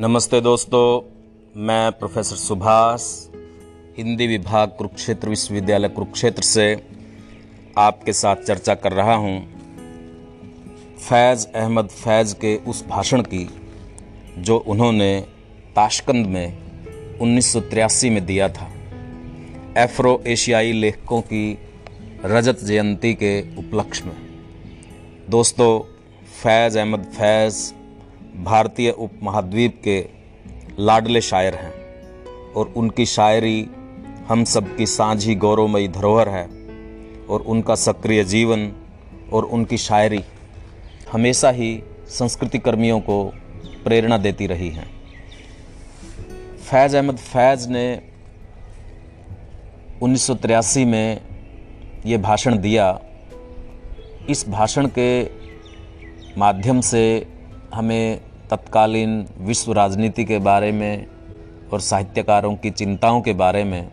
नमस्ते दोस्तों, मैं प्रोफेसर सुभाष, हिंदी विभाग कुरुक्षेत्र विश्वविद्यालय कुरुक्षेत्र से आपके साथ चर्चा कर रहा हूँ। फैज़ अहमद फैज़ के उस भाषण की, जो उन्होंने ताशकंद में उन्नीस सौ तिरासी में दिया था। एफ्रो एशियाई लेखकों की रजत जयंती के उपलक्ष्य में। दोस्तों, फैज़ अहमद फैज़ भारतीय उपमहाद्वीप के लाडले शायर हैं और उनकी शायरी हम सब की साझी गौरवमयी धरोहर है और उनका सक्रिय जीवन और उनकी शायरी हमेशा ही संस्कृति कर्मियों को प्रेरणा देती रही हैं। फैज़ अहमद फैज़ ने उन्नीस सौ तिरासी में ये भाषण दिया इस भाषण के माध्यम से हमें तत्कालीन विश्व राजनीति के बारे में और साहित्यकारों की चिंताओं के बारे में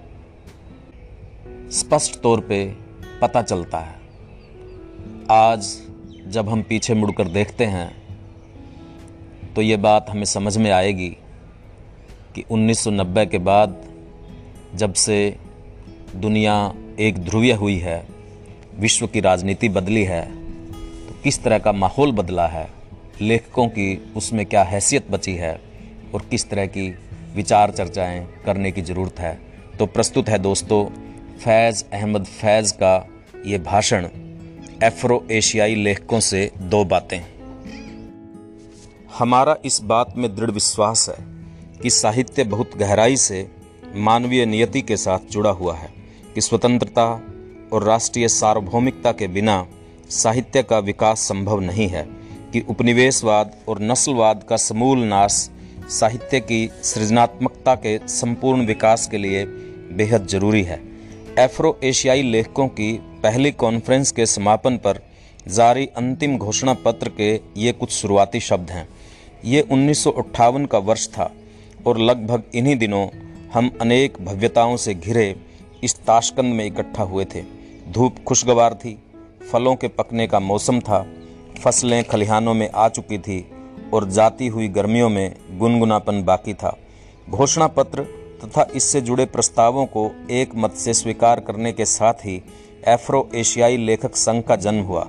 स्पष्ट तौर पे पता चलता है। आज जब हम पीछे मुड़कर देखते हैं तो ये बात हमें समझ में आएगी कि 1990 के बाद जब से दुनिया एक ध्रुवीय हुई है विश्व की राजनीति बदली है तो किस तरह का माहौल बदला है? लेखकों की उसमें क्या हैसियत बची है? और किस तरह की विचार चर्चाएँ करने की ज़रूरत है? तो प्रस्तुत है दोस्तों, फैज़ अहमद फैज़ का ये भाषण। एफ्रो एशियाई लेखकों से दो बातें। हमारा इस बात में दृढ़ विश्वास है कि साहित्य बहुत गहराई से मानवीय नियति के साथ जुड़ा हुआ है, कि स्वतंत्रता और राष्ट्रीय सार्वभौमिकता के बिना साहित्य का विकास संभव नहीं है कि उपनिवेशवाद और नस्लवाद का समूल नाश साहित्य की सृजनात्मकता के संपूर्ण विकास के लिए बेहद ज़रूरी है। एफ्रो एशियाई लेखकों की पहली कॉन्फ्रेंस के समापन पर जारी अंतिम घोषणा पत्र के ये कुछ शुरुआती शब्द हैं। ये उन्नीस सौ अट्ठावन का वर्ष था और लगभग इन्हीं दिनों हम अनेक भव्यताओं से घिरे इस ताशकंद में इकट्ठा हुए थे। धूप खुशगवार थी, फलों के पकने का मौसम था, फ़सलें खलिहानों में आ चुकी थी और जाती हुई गर्मियों में गुनगुनापन बाकी था। घोषणा पत्र तथा इससे जुड़े प्रस्तावों को एक मत से स्वीकार करने के साथ ही एफ्रो एशियाई लेखक संघ का जन्म हुआ।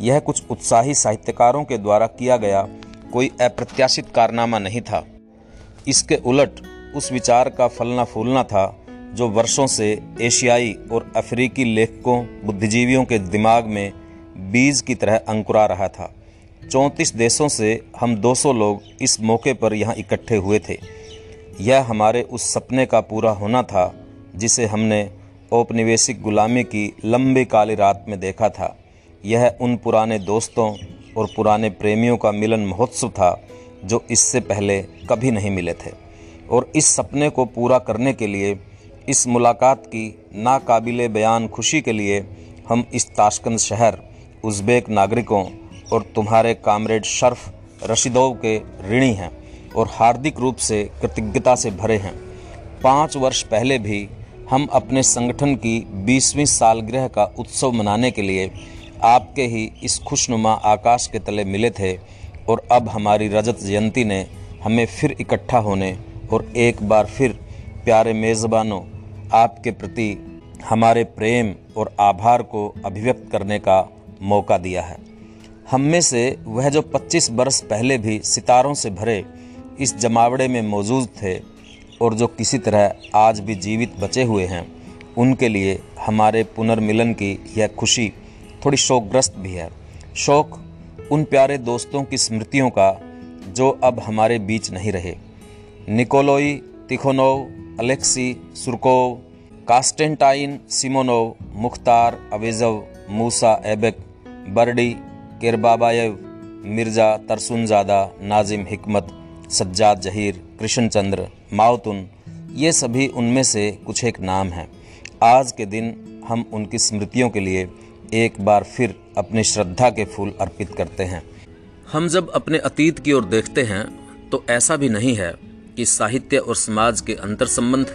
यह कुछ उत्साही साहित्यकारों के द्वारा किया गया कोई अप्रत्याशित कारनामा नहीं था। इसके उलट उस विचार का फलना फूलना था जो वर्षों से एशियाई और अफ्रीकी लेखकों, बुद्धिजीवियों के दिमाग में बीज की तरह अंकुरा रहा था। चौंतीस देशों से हम 200 लोग इस मौके पर यहाँ इकट्ठे हुए थे। यह हमारे उस सपने का पूरा होना था, जिसे हमने औपनिवेशिक गुलामी की लंबी काली रात में देखा था। यह उन पुराने दोस्तों और पुराने प्रेमियों का मिलन महोत्सव था, जो इससे पहले कभी नहीं मिले थे। और इस सपने को पूरा करने के लिए इस मुलाकात की नाकाबिले बयान खुशी के लिए हम इस ताशकंद शहर, उज़्बेक नागरिकों और तुम्हारे कामरेड शर्फ रशीदोव के ऋणी हैं और हार्दिक रूप से कृतज्ञता से भरे हैं। पाँच वर्ष पहले भी हम अपने संगठन की बीसवीं सालगिरह का उत्सव मनाने के लिए आपके ही इस खुशनुमा आकाश के तले मिले थे और अब हमारी रजत जयंती ने हमें फिर इकट्ठा होने और एक बार फिर प्यारे मेज़बानों आपके प्रति हमारे प्रेम और आभार को अभिव्यक्त करने का मौका दिया है। हम में से वह जो 25 बरस पहले भी सितारों से भरे इस जमावड़े में मौजूद थे और जो किसी तरह आज भी जीवित बचे हुए हैं, उनके लिए हमारे पुनर्मिलन की यह खुशी थोड़ी शोकग्रस्त भी है। शोक उन प्यारे दोस्तों की स्मृतियों का जो अब हमारे बीच नहीं रहे। Nikolai Tikhonov Alexei Surkov, Konstantin Simonov, Mukhtar Auezov, Musa Aibek, Berdi Kerbabayev, Mirzo Tursunzade, Nazim Hikmet, Sajjad Zaheer Krishna चंद्र माउतुन ये सभी उनमें से कुछ एक नाम हैं। आज के दिन हम उनकी स्मृतियों के लिए एक बार फिर अपनी श्रद्धा के फूल अर्पित करते हैं। हम जब अपने अतीत की ओर देखते हैं तो ऐसा भी नहीं है कि साहित्य और समाज के अंतर संबंध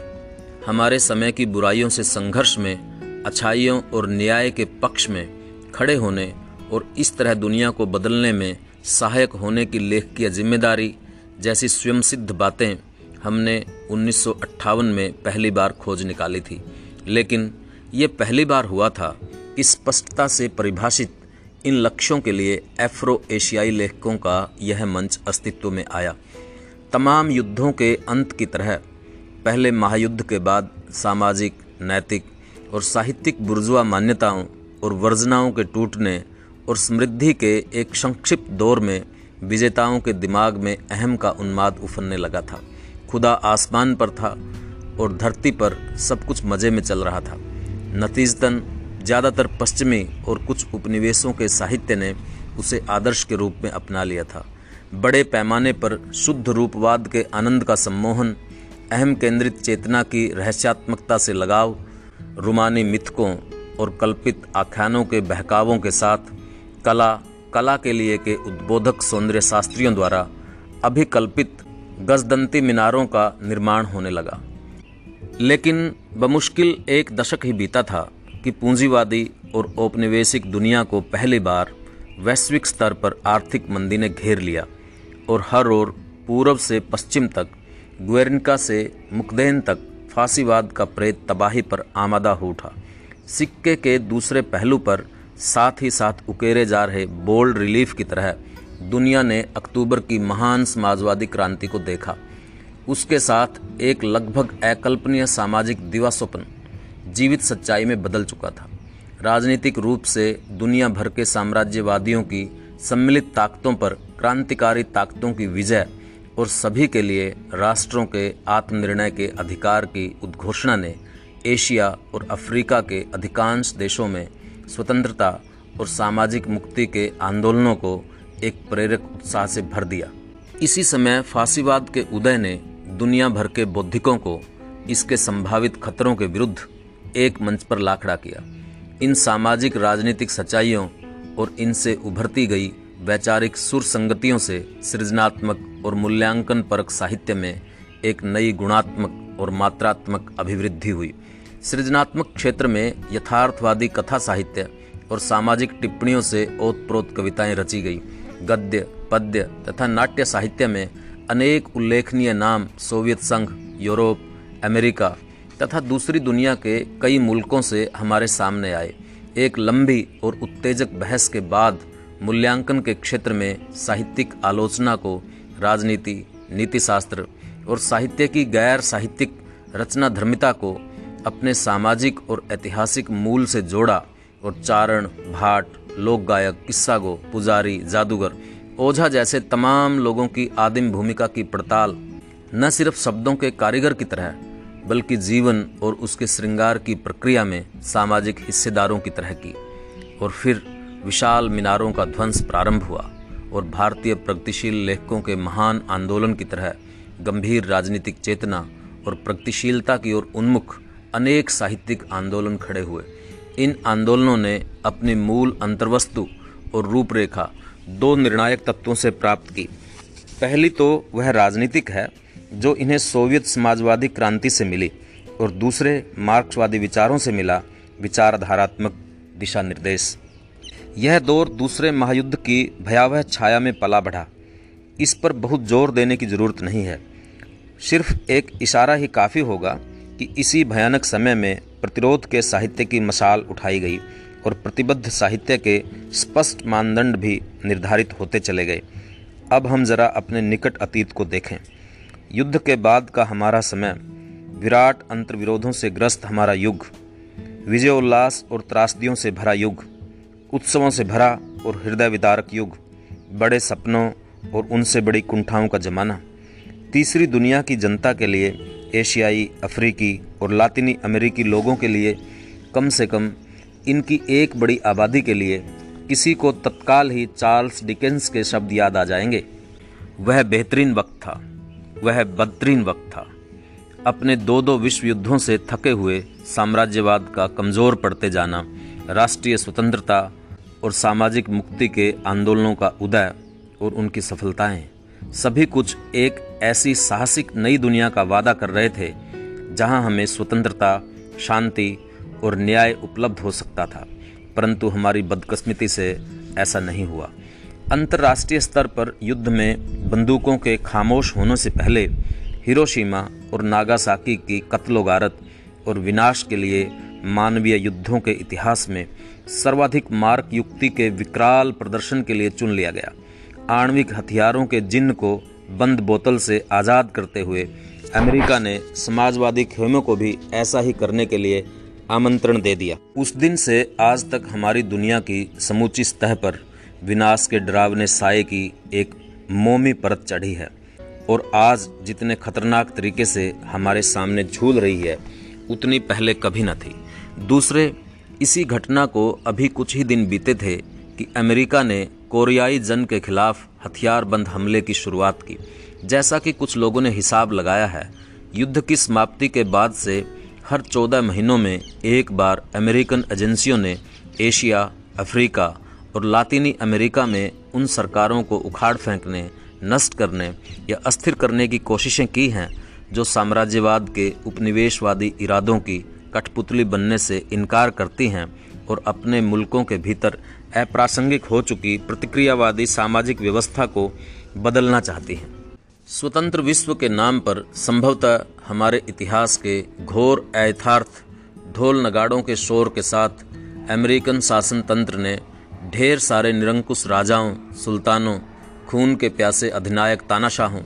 हमारे समय की बुराइयों से संघर्ष में, अच्छाइयों और न्याय के पक्ष में खड़े होने और इस तरह दुनिया को बदलने में सहायक होने की लेख की ज़िम्मेदारी जैसी स्वयं सिद्ध बातें हमने उन्नीस सौ अट्ठावन में पहली बार खोज निकाली थी। लेकिन ये पहली बार हुआ था कि स्पष्टता से परिभाषित इन लक्ष्यों के लिए एफ्रो एशियाई लेखकों का यह मंच अस्तित्व में आया। तमाम युद्धों के अंत की तरह, पहले महायुद्ध के बाद सामाजिक, नैतिक और साहित्यिक बुर्जुआ मान्यताओं और वर्जनाओं के टूटने और समृद्धि के एक संक्षिप्त दौर में विजेताओं के दिमाग में अहम का उन्माद उफरने लगा था। खुदा आसमान पर था और धरती पर सब कुछ मज़े में चल रहा था। नतीजतन ज़्यादातर पश्चिमी और कुछ उपनिवेशों के साहित्य ने उसे आदर्श के रूप में अपना लिया था। बड़े पैमाने पर शुद्ध रूपवाद के आनंद का सम्मोहन, अहम केंद्रित चेतना की रहस्यात्मकता से लगाव, रुमानी मिथकों और कल्पित आख्यानों के बहकावों के साथ कला कला के लिए के उद्बोधक सौंदर्य शास्त्रियों द्वारा अभिकल्पित गजदंती मीनारों का निर्माण होने लगा। लेकिन बमुश्किल एक दशक ही बीता था कि पूंजीवादी और औपनिवेशिक दुनिया को पहली बार वैश्विक स्तर पर आर्थिक मंदी ने घेर लिया। और हर ओर पूर्व से पश्चिम तक, ग्वेरनका से मुकदेन तक फांसीवाद का प्रेत तबाही पर आमादा हो उठा। सिक्के के दूसरे पहलू पर साथ ही साथ उकेरे जा रहे बोल्ड रिलीफ की तरह दुनिया ने अक्टूबर की महान समाजवादी क्रांति को देखा। उसके साथ एक लगभग अकल्पनीय सामाजिक दिवास्वप्न जीवित सच्चाई में बदल चुका था। राजनीतिक रूप से दुनिया भर के साम्राज्यवादियों की सम्मिलित ताकतों पर क्रांतिकारी ताकतों की विजय और सभी के लिए राष्ट्रों के आत्मनिर्णय के अधिकार की उद्घोषणा ने एशिया और अफ्रीका के अधिकांश देशों में स्वतंत्रता और सामाजिक मुक्ति के आंदोलनों को एक प्रेरक उत्साह से भर दिया। इसी समय फांसीवाद के उदय ने दुनिया भर के बौद्धिकों को इसके संभावित खतरों के विरुद्ध एक मंच पर ला खड़ा किया। इन सामाजिक राजनीतिक सच्चाइयों और इनसे उभरती गई वैचारिक सुर संगतियों से सृजनात्मक और मूल्यांकन परक साहित्य में एक नई गुणात्मक और मात्रात्मक अभिवृद्धि हुई। सृजनात्मक क्षेत्र में यथार्थवादी कथा साहित्य और सामाजिक टिप्पणियों से ओतप्रोत कविताएँ रची गई। गद्य, पद्य तथा नाट्य साहित्य में अनेक उल्लेखनीय नाम सोवियत संघ, यूरोप, अमेरिका तथा दूसरी दुनिया के कई मुल्कों से हमारे सामने आए। एक लंबी और उत्तेजक बहस के बाद मूल्यांकन के क्षेत्र में साहित्यिक आलोचना को राजनीति, नीतिशास्त्र और साहित्य की गैर साहित्यिक रचना धर्मिता को अपने सामाजिक और ऐतिहासिक मूल से जोड़ा और चारण, भाट लोक गायक किस्सा गो पुजारी, जादूगर, ओझा जैसे तमाम लोगों की आदिम भूमिका की पड़ताल न सिर्फ़ शब्दों के कारीगर की तरह, बल्कि जीवन और उसके श्रृंगार की प्रक्रिया में सामाजिक हिस्सेदारों की तरह की। और फिर विशाल मीनारों का ध्वंस प्रारंभ हुआ और भारतीय प्रगतिशील लेखकों के महान आंदोलन की तरह गंभीर राजनीतिक चेतना और प्रगतिशीलता की ओर उन्मुख अनेक साहित्यिक आंदोलन खड़े हुए। इन आंदोलनों ने अपनी मूल अंतर्वस्तु और रूपरेखा दो निर्णायक तत्वों से प्राप्त की। पहली तो वह राजनीतिक है, जो इन्हें सोवियत समाजवादी क्रांति से मिली और दूसरे मार्क्सवादी विचारों से मिला विचारधारात्मक दिशा निर्देश यह दौर दूसरे महायुद्ध की भयावह छाया में पला बढ़ा। इस पर बहुत ज़ोर देने की ज़रूरत नहीं है। सिर्फ़ एक इशारा ही काफ़ी होगा कि इसी भयानक समय में प्रतिरोध के साहित्य की मशाल उठाई गई और प्रतिबद्ध साहित्य के स्पष्ट मानदंड भी निर्धारित होते चले गए। अब हम ज़रा अपने निकट अतीत को देखें। युद्ध के बाद का हमारा समय, विराट अंतर्विरोधों से ग्रस्त हमारा युग, विजयोल्लास और त्रासदियों से भरा युग उत्सवों से भरा और हृदय विदारक युग, बड़े सपनों और उनसे बड़ी कुंठाओं का जमाना। तीसरी दुनिया की जनता के लिए, एशियाई, अफ्रीकी और लातिनी अमेरिकी लोगों के लिए कम से कम इनकी एक बड़ी आबादी के लिए किसी को तत्काल ही चार्ल्स डिकेंस के शब्द याद आ जाएँगे। वह बेहतरीन वक्त था, वह बदतरीन वक्त था। अपने दो दो विश्व युद्धों से थके हुए साम्राज्यवाद का कमज़ोर पड़ते जाना, राष्ट्रीय स्वतंत्रता और सामाजिक मुक्ति के आंदोलनों का उदय और उनकी सफलताएँ। सभी कुछ एक ऐसी साहसिक नई दुनिया का वादा कर रहे थे, जहाँ हमें स्वतंत्रता, शांति और न्याय उपलब्ध हो सकता था। परंतु हमारी बदकस्मती से ऐसा नहीं हुआ। अंतर्राष्ट्रीय स्तर पर युद्ध में बंदूकों के खामोश होने से पहले हिरोशिमा और नागासाकी की कत्लो गारत और विनाश के लिए मानवीय युद्धों के इतिहास में सर्वाधिक मार्क युक्ति के विकराल प्रदर्शन के लिए चुन लिया गया। आणविक हथियारों के जिन्न को बंद बोतल से आज़ाद करते हुए अमेरिका ने समाजवादी खेमों को भी ऐसा ही करने के लिए आमंत्रण दे दिया। उस दिन से आज तक हमारी दुनिया की समूची सतह पर विनाश के डरावने साय की एक मोमी परत चढ़ी है और आज जितने खतरनाक तरीके से हमारे सामने झूल रही है, उतनी पहले कभी न थी। दूसरे, इसी घटना को अभी कुछ ही दिन बीते थे कि अमेरिका ने कोरियाई जन के खिलाफ हथियारबंद हमले की शुरुआत की। जैसा कि कुछ लोगों ने हिसाब लगाया है, युद्ध की समाप्ति के बाद से हर चौदह महीनों में एक बार अमेरिकन एजेंसियों ने एशिया, अफ्रीका और लातीनी अमेरिका में उन सरकारों को उखाड़ फेंकने, नष्ट करने या अस्थिर करने की कोशिशें की हैं, जो साम्राज्यवाद के उपनिवेशवादी इरादों की कठपुतली बनने से इनकार करती हैं और अपने मुल्कों के भीतर अप्रासंगिक हो चुकी प्रतिक्रियावादी सामाजिक व्यवस्था को बदलना चाहती हैं। स्वतंत्र विश्व के नाम पर संभवतः हमारे इतिहास के घोर यथार्थ ढोल नगाड़ों के शोर के साथ अमेरिकन शासन तंत्र ने ढेर सारे निरंकुश राजाओं, सुल्तानों, खून के प्यासे अधिनायक तानाशाहों,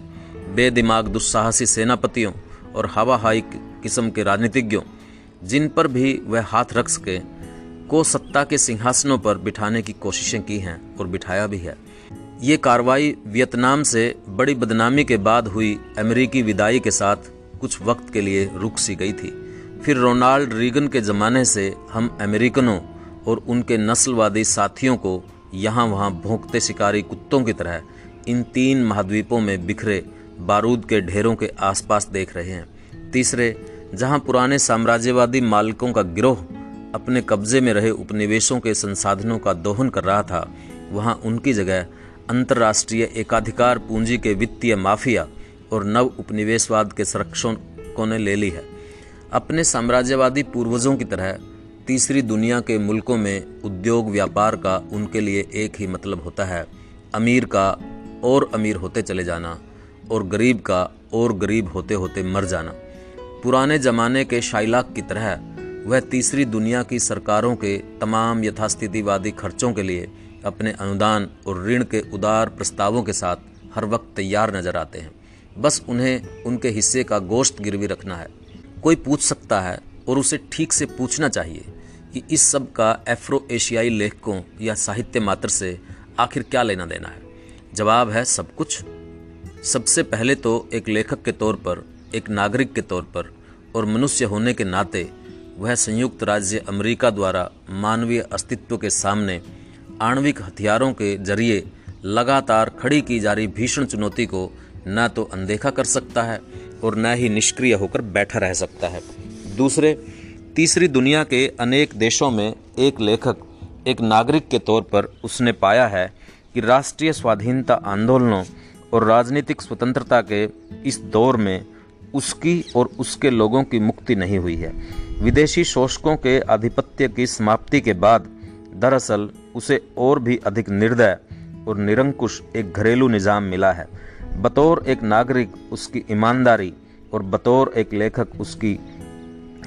बेदिमाग दुस्साहसी सेनापतियों और हवाहाई किस्म के राजनीतिज्ञों जिन पर भी वह हाथ रख सके, को सत्ता के सिंहासनों पर बिठाने की कोशिशें की हैं और बिठाया भी है। ये कार्रवाई वियतनाम से बड़ी बदनामी के बाद हुई अमेरिकी विदाई के साथ कुछ वक्त के लिए रुक सी गई थी। फिर रोनाल्ड रीगन के ज़माने से हम अमेरिकनों और उनके नस्लवादी साथियों को यहाँ वहाँ भोंकते शिकारी कुत्तों की तरह इन तीन महाद्वीपों में बिखरे बारूद के ढेरों के आसपास देख रहे हैं। तीसरे जहाँ पुराने साम्राज्यवादी मालिकों का गिरोह, अपने कब्जे में रहे उपनिवेशों के संसाधनों का दोहन कर रहा था, वहाँ उनकी जगह अंतर्राष्ट्रीय एकाधिकार पूंजी के वित्तीय माफिया और नव उपनिवेशवाद के संरक्षकों ने ले ली है। अपने साम्राज्यवादी पूर्वजों की तरह, तीसरी दुनिया के मुल्कों में उद्योग व्यापार का उनके लिए एक ही मतलब होता है, अमीर का और अमीर होते चले जाना और गरीब का और गरीब होते होते मर जाना। पुराने ज़माने के शाइलाक की तरह, वह तीसरी दुनिया की सरकारों के तमाम यथास्थितिवादी खर्चों के लिए अपने अनुदान और ऋण के उदार प्रस्तावों के साथ हर वक्त तैयार नज़र आते हैं। बस उन्हें उनके हिस्से का गोश्त गिरवी रखना है। कोई पूछ सकता है और उसे ठीक से पूछना चाहिए कि इस सब का एफ्रो एशियाई लेखकों या साहित्य मात्र से आखिर क्या लेना देना है। जवाब है सब कुछ। सबसे पहले तो एक लेखक के तौर पर, एक नागरिक के तौर पर और मनुष्य होने के नाते वह संयुक्त राज्य अमेरिका द्वारा मानवीय अस्तित्व के सामने आणविक हथियारों के ज़रिए लगातार खड़ी की जा रही भीषण चुनौती को न तो अनदेखा कर सकता है और न ही निष्क्रिय होकर बैठा रह सकता है। दूसरे, तीसरी दुनिया के अनेक देशों में एक लेखक, एक नागरिक के तौर पर उसने पाया है कि राष्ट्रीय स्वाधीनता आंदोलनों और राजनीतिक स्वतंत्रता के इस दौर में उसकी और उसके लोगों की मुक्ति नहीं हुई है। विदेशी शोषकों के आधिपत्य की समाप्ति के बाद दरअसल उसे और भी अधिक निर्दय और निरंकुश एक घरेलू निज़ाम मिला है। बतौर एक नागरिक उसकी ईमानदारी और बतौर एक लेखक उसकी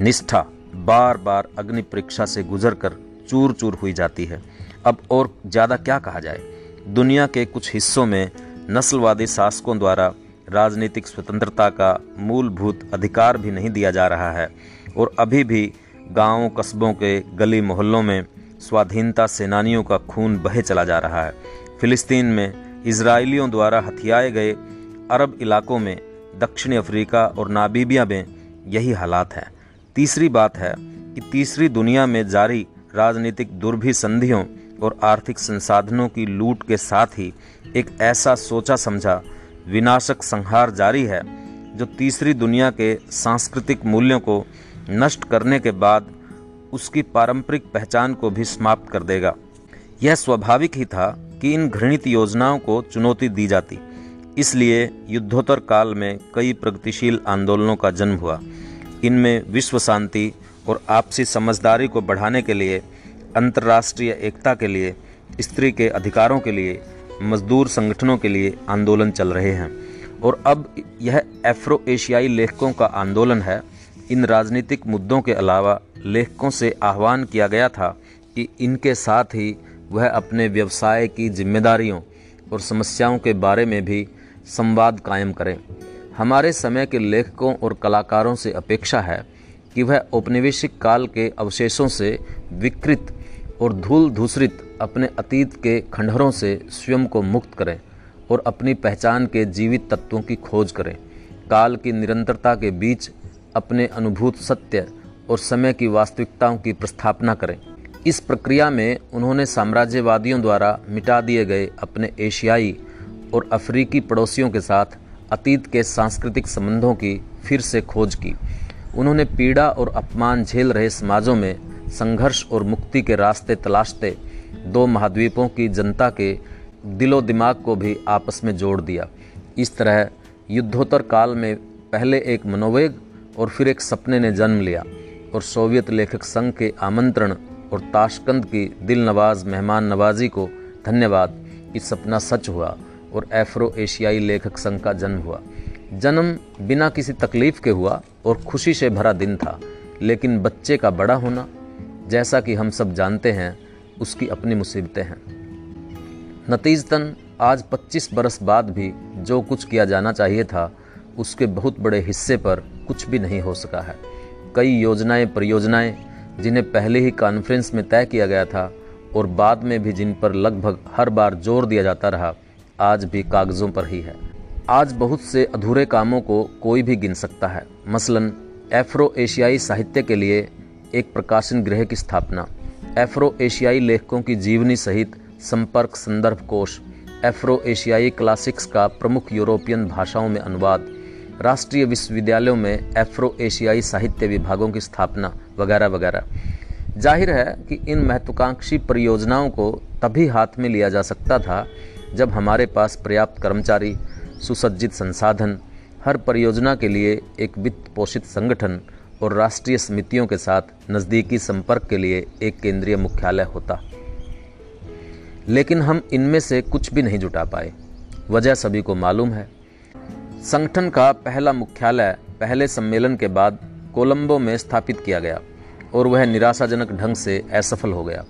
निष्ठा बार बार अग्नि परीक्षा से गुजर कर चूर चूर हुई जाती है। अब और ज़्यादा क्या कहा जाए? दुनिया के कुछ हिस्सों में नस्लवादी शासकों द्वारा राजनीतिक स्वतंत्रता का मूलभूत अधिकार भी नहीं दिया जा रहा है और अभी भी गाँवों कस्बों के गली मोहल्लों में स्वाधीनता सेनानियों का खून बहे चला जा रहा है। फिलिस्तीन में इसराइलियों द्वारा हथियाए गए अरब इलाकों में दक्षिणी अफ्रीका और नाबीबिया में यही हालात हैं। तीसरी बात है कि तीसरी दुनिया में जारी राजनीतिक दुर्भिसंधियों और आर्थिक संसाधनों की लूट के साथ ही एक ऐसा सोचा समझा विनाशक संहार जारी है, जो तीसरी दुनिया के सांस्कृतिक मूल्यों को नष्ट करने के बाद उसकी पारंपरिक पहचान को भी समाप्त कर देगा। यह स्वाभाविक ही था कि इन घृणित योजनाओं को चुनौती दी जाती। इसलिए युद्धोत्तर काल में कई प्रगतिशील आंदोलनों का जन्म हुआ। इनमें विश्व शांति और आपसी समझदारी को बढ़ाने के लिए, अंतर्राष्ट्रीय एकता के लिए, स्त्री के अधिकारों के लिए मजदूर संगठनों के लिए आंदोलन चल रहे हैं। और अब यह एफ्रो एशियाई लेखकों का आंदोलन है। इन राजनीतिक मुद्दों के अलावा लेखकों से आह्वान किया गया था कि इनके साथ ही वह अपने व्यवसाय की जिम्मेदारियों और समस्याओं के बारे में भी संवाद कायम करें। हमारे समय के लेखकों और कलाकारों से अपेक्षा है कि वह औपनिवेशिक काल के अवशेषों से विकृत और धूल धूसरित अपने अतीत के खंडहरों से स्वयं को मुक्त करें और अपनी पहचान के जीवित तत्वों की खोज करें। काल की निरंतरता के बीच अपने अनुभूत सत्य और समय की वास्तविकताओं की प्रस्थापना करें। इस प्रक्रिया में उन्होंने साम्राज्यवादियों द्वारा मिटा दिए गए अपने एशियाई और अफ्रीकी पड़ोसियों के साथ अतीत के सांस्कृतिक संबंधों की फिर से खोज की। उन्होंने पीड़ा और अपमान झेल रहे समाजों में संघर्ष और मुक्ति के रास्ते तलाशते दो महाद्वीपों की जनता के दिलो दिमाग को भी आपस में जोड़ दिया। इस तरह युद्धोत्तर काल में पहले एक मनोवेग और फिर एक सपने ने जन्म लिया और सोवियत लेखक संघ के आमंत्रण और ताशकंद की दिल नवाज़ मेहमान नवाजी को धन्यवाद। कि सपना सच हुआ और एफ्रो एशियाई लेखक संघ का जन्म हुआ। जन्म बिना किसी तकलीफ़ के हुआ और खुशी से भरा दिन था, लेकिन बच्चे का बड़ा होना जैसा कि हम सब जानते हैं, उसकी अपनी मुसीबतें हैं। नतीजतन, आज 25 बरस बाद भी जो कुछ किया जाना चाहिए था, उसके बहुत बड़े हिस्से पर कुछ भी नहीं हो सका है। कई योजनाएँ, परियोजनाएँ, जिन्हें पहले ही कॉन्फ्रेंस में तय किया गया था और बाद में भी जिन पर लगभग हर बार ज़ोर दिया जाता रहा, आज भी कागज़ों पर ही है। आज बहुत से अधूरे कामों को कोई भी गिन सकता है। मसलन एफ्रो एशियाई साहित्य के लिए एक प्रकाशन गृह की स्थापना। एफ्रो एशियाई लेखकों की जीवनी सहित संपर्क संदर्भ कोश। एफ्रो एशियाई क्लासिक्स का प्रमुख यूरोपियन भाषाओं में अनुवाद। राष्ट्रीय विश्वविद्यालयों में एफ्रो एशियाई साहित्य विभागों की स्थापना वगैरह वगैरह। ज़ाहिर है कि इन महत्वाकांक्षी परियोजनाओं को तभी हाथ में लिया जा सकता था जब हमारे पास पर्याप्त कर्मचारी, सुसज्जित संसाधन, हर परियोजना के लिए एक वित्त पोषित संगठन और राष्ट्रीय समितियों के साथ नज़दीकी संपर्क के लिए एक केंद्रीय मुख्यालय होता। लेकिन हम इनमें से कुछ भी नहीं जुटा पाए। वजह सभी को मालूम है। संगठन का पहला मुख्यालय पहले सम्मेलन के बाद कोलंबो में स्थापित किया गया और वह निराशाजनक ढंग से असफल हो गया।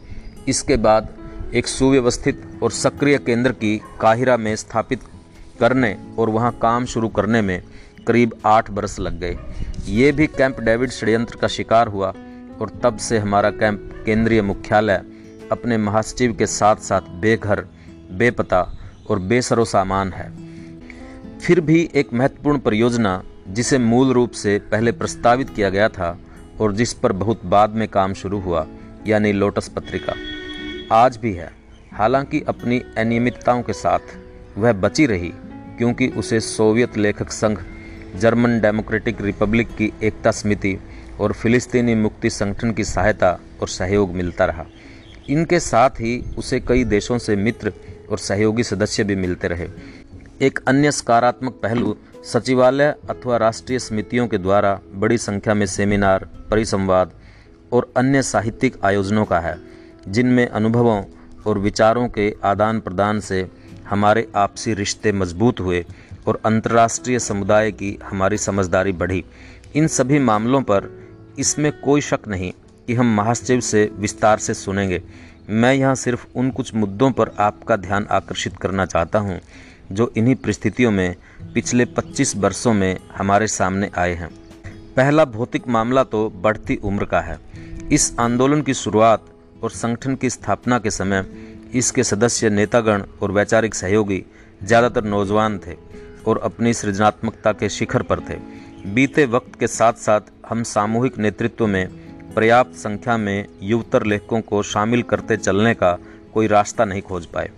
इसके बाद एक सुव्यवस्थित और सक्रिय केंद्र की काहिरा में स्थापित करने और वहाँ काम शुरू करने में करीब आठ बरस लग गए। ये भी कैंप डेविड षड्यंत्र का शिकार हुआ और तब से हमारा कैंप केंद्रीय मुख्यालय अपने महासचिव के साथ साथ बेघर, बेपता और बेसरो सामान है। फिर भी एक महत्वपूर्ण परियोजना, जिसे मूल रूप से पहले प्रस्तावित किया गया था और जिस पर बहुत बाद में काम शुरू हुआ, यानी लोटस पत्रिका, आज भी है। हालाँकि अपनी अनियमितताओं के साथ वह बची रही, क्योंकि उसे सोवियत लेखक संघ जर्मन डेमोक्रेटिक रिपब्लिक की एकता समिति और फिलिस्तीनी मुक्ति संगठन की सहायता और सहयोग मिलता रहा। इनके साथ ही उसे कई देशों से मित्र और सहयोगी सदस्य भी मिलते रहे। एक अन्य सकारात्मक पहलू, सचिवालय अथवा राष्ट्रीय समितियों के द्वारा बड़ी संख्या में सेमिनार, परिसंवाद और अन्य साहित्यिक आयोजनों का है, जिनमें अनुभवों और विचारों के आदान प्रदान से हमारे आपसी रिश्ते मज़बूत हुए और अंतर्राष्ट्रीय समुदाय की हमारी समझदारी बढ़ी। इन सभी मामलों पर इसमें कोई शक नहीं कि हम महासचिव से विस्तार से सुनेंगे। मैं यहाँ सिर्फ़ उन कुछ मुद्दों पर आपका ध्यान आकर्षित करना चाहता हूँ, जो इन्हीं परिस्थितियों में पिछले 25 वर्षों में हमारे सामने आए हैं। पहला भौतिक मामला तो बढ़ती उम्र का है। इस आंदोलन की शुरुआत और संगठन की स्थापना के समय इसके सदस्य, नेतागण और वैचारिक सहयोगी ज़्यादातर नौजवान थे। और अपनी सृजनात्मकता के शिखर पर थे। बीते वक्त के साथ साथ हम सामूहिक नेतृत्व में, पर्याप्त संख्या में युवतर लेखकों को शामिल करते चलने का कोई रास्ता नहीं खोज पाए।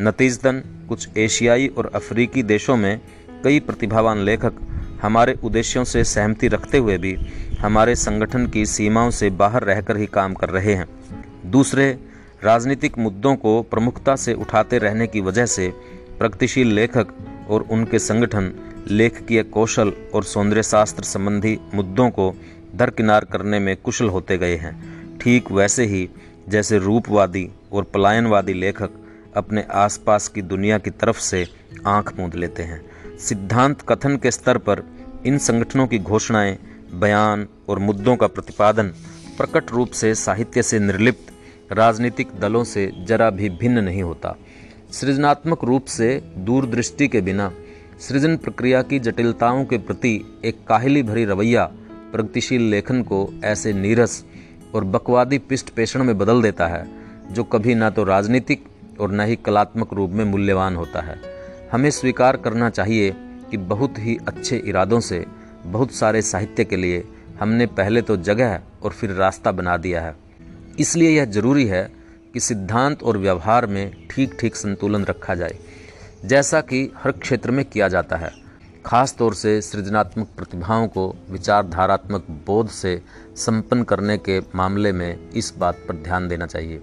नतीजतन, कुछ एशियाई और अफ्रीकी देशों में कई प्रतिभावान लेखक हमारे उद्देश्यों से सहमति रखते हुए भी हमारे संगठन की सीमाओं से बाहर रहकर ही काम कर रहे हैं। दूसरे, राजनीतिक मुद्दों को प्रमुखता से उठाते रहने की वजह से प्रगतिशील लेखक और उनके संगठन, लेखकीय कौशल और सौंदर्य शास्त्र संबंधी मुद्दों को दरकिनार करने में कुशल होते गए हैं। ठीक वैसे ही, जैसे रूपवादी और पलायनवादी लेखक अपने आसपास की दुनिया की तरफ़ से आँख मूंद लेते हैं। सिद्धांत कथन के स्तर पर इन संगठनों की घोषणाएँ, बयान और मुद्दों का प्रतिपादन प्रकट रूप से साहित्य से निर्लिप्त, राजनीतिक दलों से जरा भी भिन्न नहीं होता। सृजनात्मक रूप से दूरदृष्टि के बिना, सृजन प्रक्रिया की जटिलताओं के प्रति एक काहिली भरी रवैया, प्रगतिशील लेखन को ऐसे नीरस और बकवादी पिष्ट पेषण में बदल देता है, जो कभी ना तो राजनीतिक और न ही कलात्मक रूप में मूल्यवान होता है। हमें स्वीकार करना चाहिए कि बहुत ही अच्छे इरादों से बहुत सारे साहित्य के लिए हमने पहले तो जगह और फिर रास्ता बना दिया है। इसलिए यह ज़रूरी है कि सिद्धांत और व्यवहार में ठीक ठीक संतुलन रखा जाए, जैसा कि हर क्षेत्र में किया जाता है। खास तौर से सृजनात्मक प्रतिभाओं को विचारधारात्मक बोध से संपन्न करने के मामले में इस बात पर ध्यान देना चाहिए।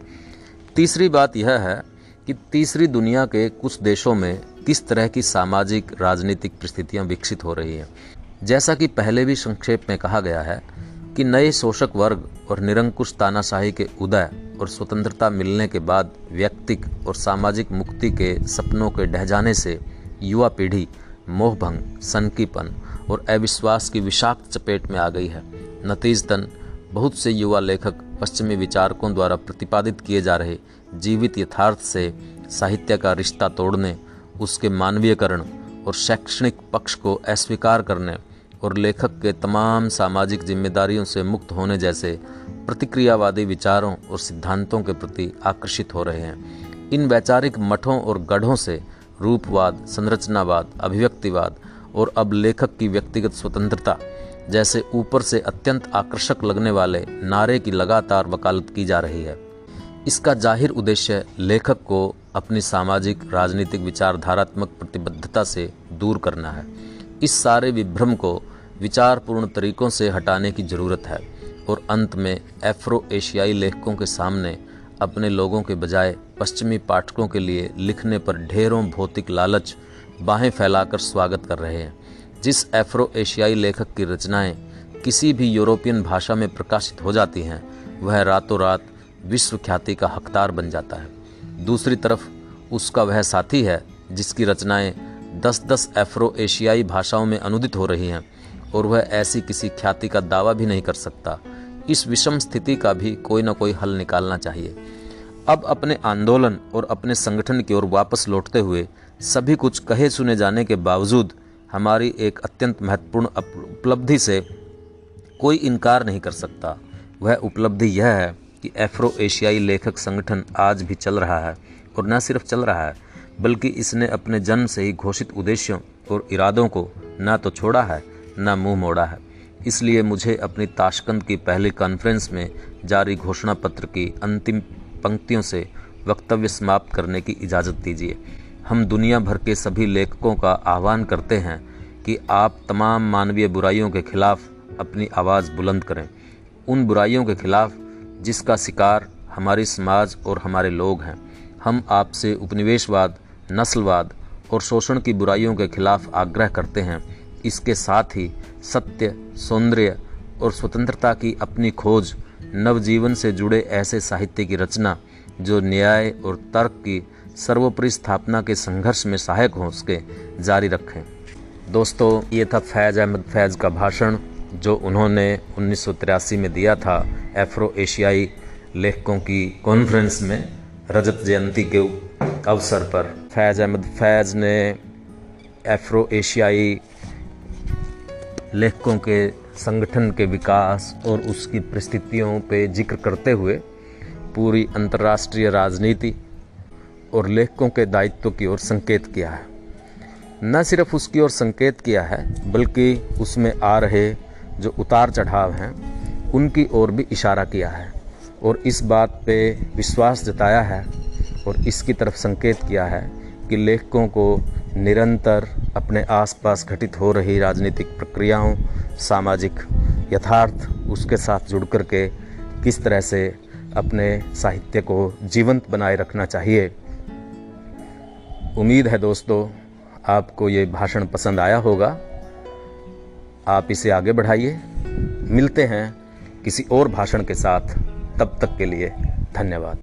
तीसरी बात यह है कि तीसरी दुनिया के कुछ देशों में किस तरह की सामाजिक, राजनीतिक परिस्थितियाँ विकसित हो रही हैं। जैसा कि पहले भी संक्षेप में कहा गया है कि नए शोषक वर्ग और निरंकुश तानाशाही के उदय और स्वतंत्रता मिलने के बाद व्यक्तिक और सामाजिक मुक्ति के सपनों के ढह जाने से युवा पीढ़ी मोहभंग, सनकीपन और अविश्वास की विषाक्त चपेट में आ गई है। नतीजतन बहुत से युवा लेखक पश्चिमी विचारकों द्वारा प्रतिपादित किए जा रहे जीवित यथार्थ से साहित्य का रिश्ता तोड़ने, उसके मानवीयकरण और शैक्षणिक पक्ष को अस्वीकार करने और लेखक के तमाम सामाजिक जिम्मेदारियों से मुक्त होने जैसे प्रतिक्रियावादी विचारों और सिद्धांतों के प्रति आकर्षित हो रहे हैं। इन वैचारिक मठों और गढ़ों से रूपवाद, संरचनावाद, अभिव्यक्तिवाद और अब लेखक की व्यक्तिगत स्वतंत्रता, जैसे ऊपर से अत्यंत आकर्षक लगने वाले नारे की लगातार वकालत की जा रही है। इसका ज़ाहिर उद्देश्य लेखक को अपनी सामाजिक, राजनीतिक विचारधारात्मक प्रतिबद्धता से दूर करना है। इस सारे विभ्रम को विचारपूर्ण तरीकों से हटाने की ज़रूरत है। और अंत में एफ्रो एशियाई लेखकों के सामने अपने लोगों के बजाय पश्चिमी पाठकों के लिए लिखने पर ढेरों भौतिक लालच बाहें फैलाकर स्वागत कर रहे हैं। जिस एफ्रो एशियाई लेखक की रचनाएँ किसी भी यूरोपियन भाषा में प्रकाशित हो जाती हैं, वह रातों रात विश्व ख्याति का हकदार बन जाता है। दूसरी तरफ़ उसका वह साथी है, जिसकी रचनाएँ दस दस एफ्रो एशियाई भाषाओं में अनुदित हो रही हैं, और वह ऐसी किसी ख्याति का दावा भी नहीं कर सकता। इस विषम स्थिति का भी कोई ना कोई हल निकालना चाहिए। अब अपने आंदोलन और अपने संगठन की ओर वापस लौटते हुए सभी कुछ कहे सुने जाने के बावजूद हमारी एक अत्यंत महत्वपूर्ण उपलब्धि से कोई इनकार नहीं कर सकता। वह उपलब्धि यह है कि एफ्रो एशियाई लेखक संगठन आज भी चल रहा है और न सिर्फ़ चल रहा है, बल्कि इसने अपने जन्म से ही घोषित उद्देश्यों और इरादों को न तो छोड़ा है, न मुँह मोड़ा है। इसलिए मुझे अपनी ताशकंद की पहली कॉन्फ्रेंस में जारी घोषणा पत्र की अंतिम पंक्तियों से वक्तव्य समाप्त करने की इजाज़त दीजिए। हम दुनिया भर के सभी लेखकों का आह्वान करते हैं कि आप तमाम मानवीय बुराइयों के खिलाफ अपनी आवाज़ बुलंद करें। उन बुराइयों के खिलाफ जिसका शिकार हमारी समाज और हमारे लोग हैं। हम आपसे उपनिवेशवाद, नस्लवाद और शोषण की बुराइयों के खिलाफ आग्रह करते हैं इसके साथ ही सत्य, सौंदर्य और स्वतंत्रता की अपनी खोज नवजीवन से जुड़े ऐसे साहित्य की रचना जो न्याय और तर्क की सर्वोपरि स्थापना के संघर्ष में सहायक हो, उसके जारी रखें। दोस्तों, ये था फैज़ अहमद फैज़ का भाषण, जो उन्होंने उन्नीस सौ तिरासी में दिया था एफ्रो एशियाई लेखकों की कॉन्फ्रेंस में रजत जयंती के अवसर पर। फैज़ अहमद फैज़ ने एफ्रो एशियाई लेखकों के संगठन के विकास और उसकी परिस्थितियों पे ज़िक्र करते हुए पूरी अंतर्राष्ट्रीय राजनीति और लेखकों के दायित्व की ओर संकेत किया है। न सिर्फ़ उसकी ओर संकेत किया है, बल्कि उसमें आ रहे जो उतार चढ़ाव हैं, उनकी ओर भी इशारा किया है और इस बात पे विश्वास जताया है और इसकी तरफ़ संकेत किया है कि लेखकों को निरंतर अपने आसपास घटित हो रही राजनीतिक प्रक्रियाओं, सामाजिक यथार्थ उसके साथ जुड़ कर के किस तरह से अपने साहित्य को जीवंत बनाए रखना चाहिए। उम्मीद है दोस्तों, आपको ये भाषण पसंद आया होगा। आप इसे आगे बढ़ाइए। मिलते हैं किसी और भाषण के साथ। तब तक के लिए धन्यवाद।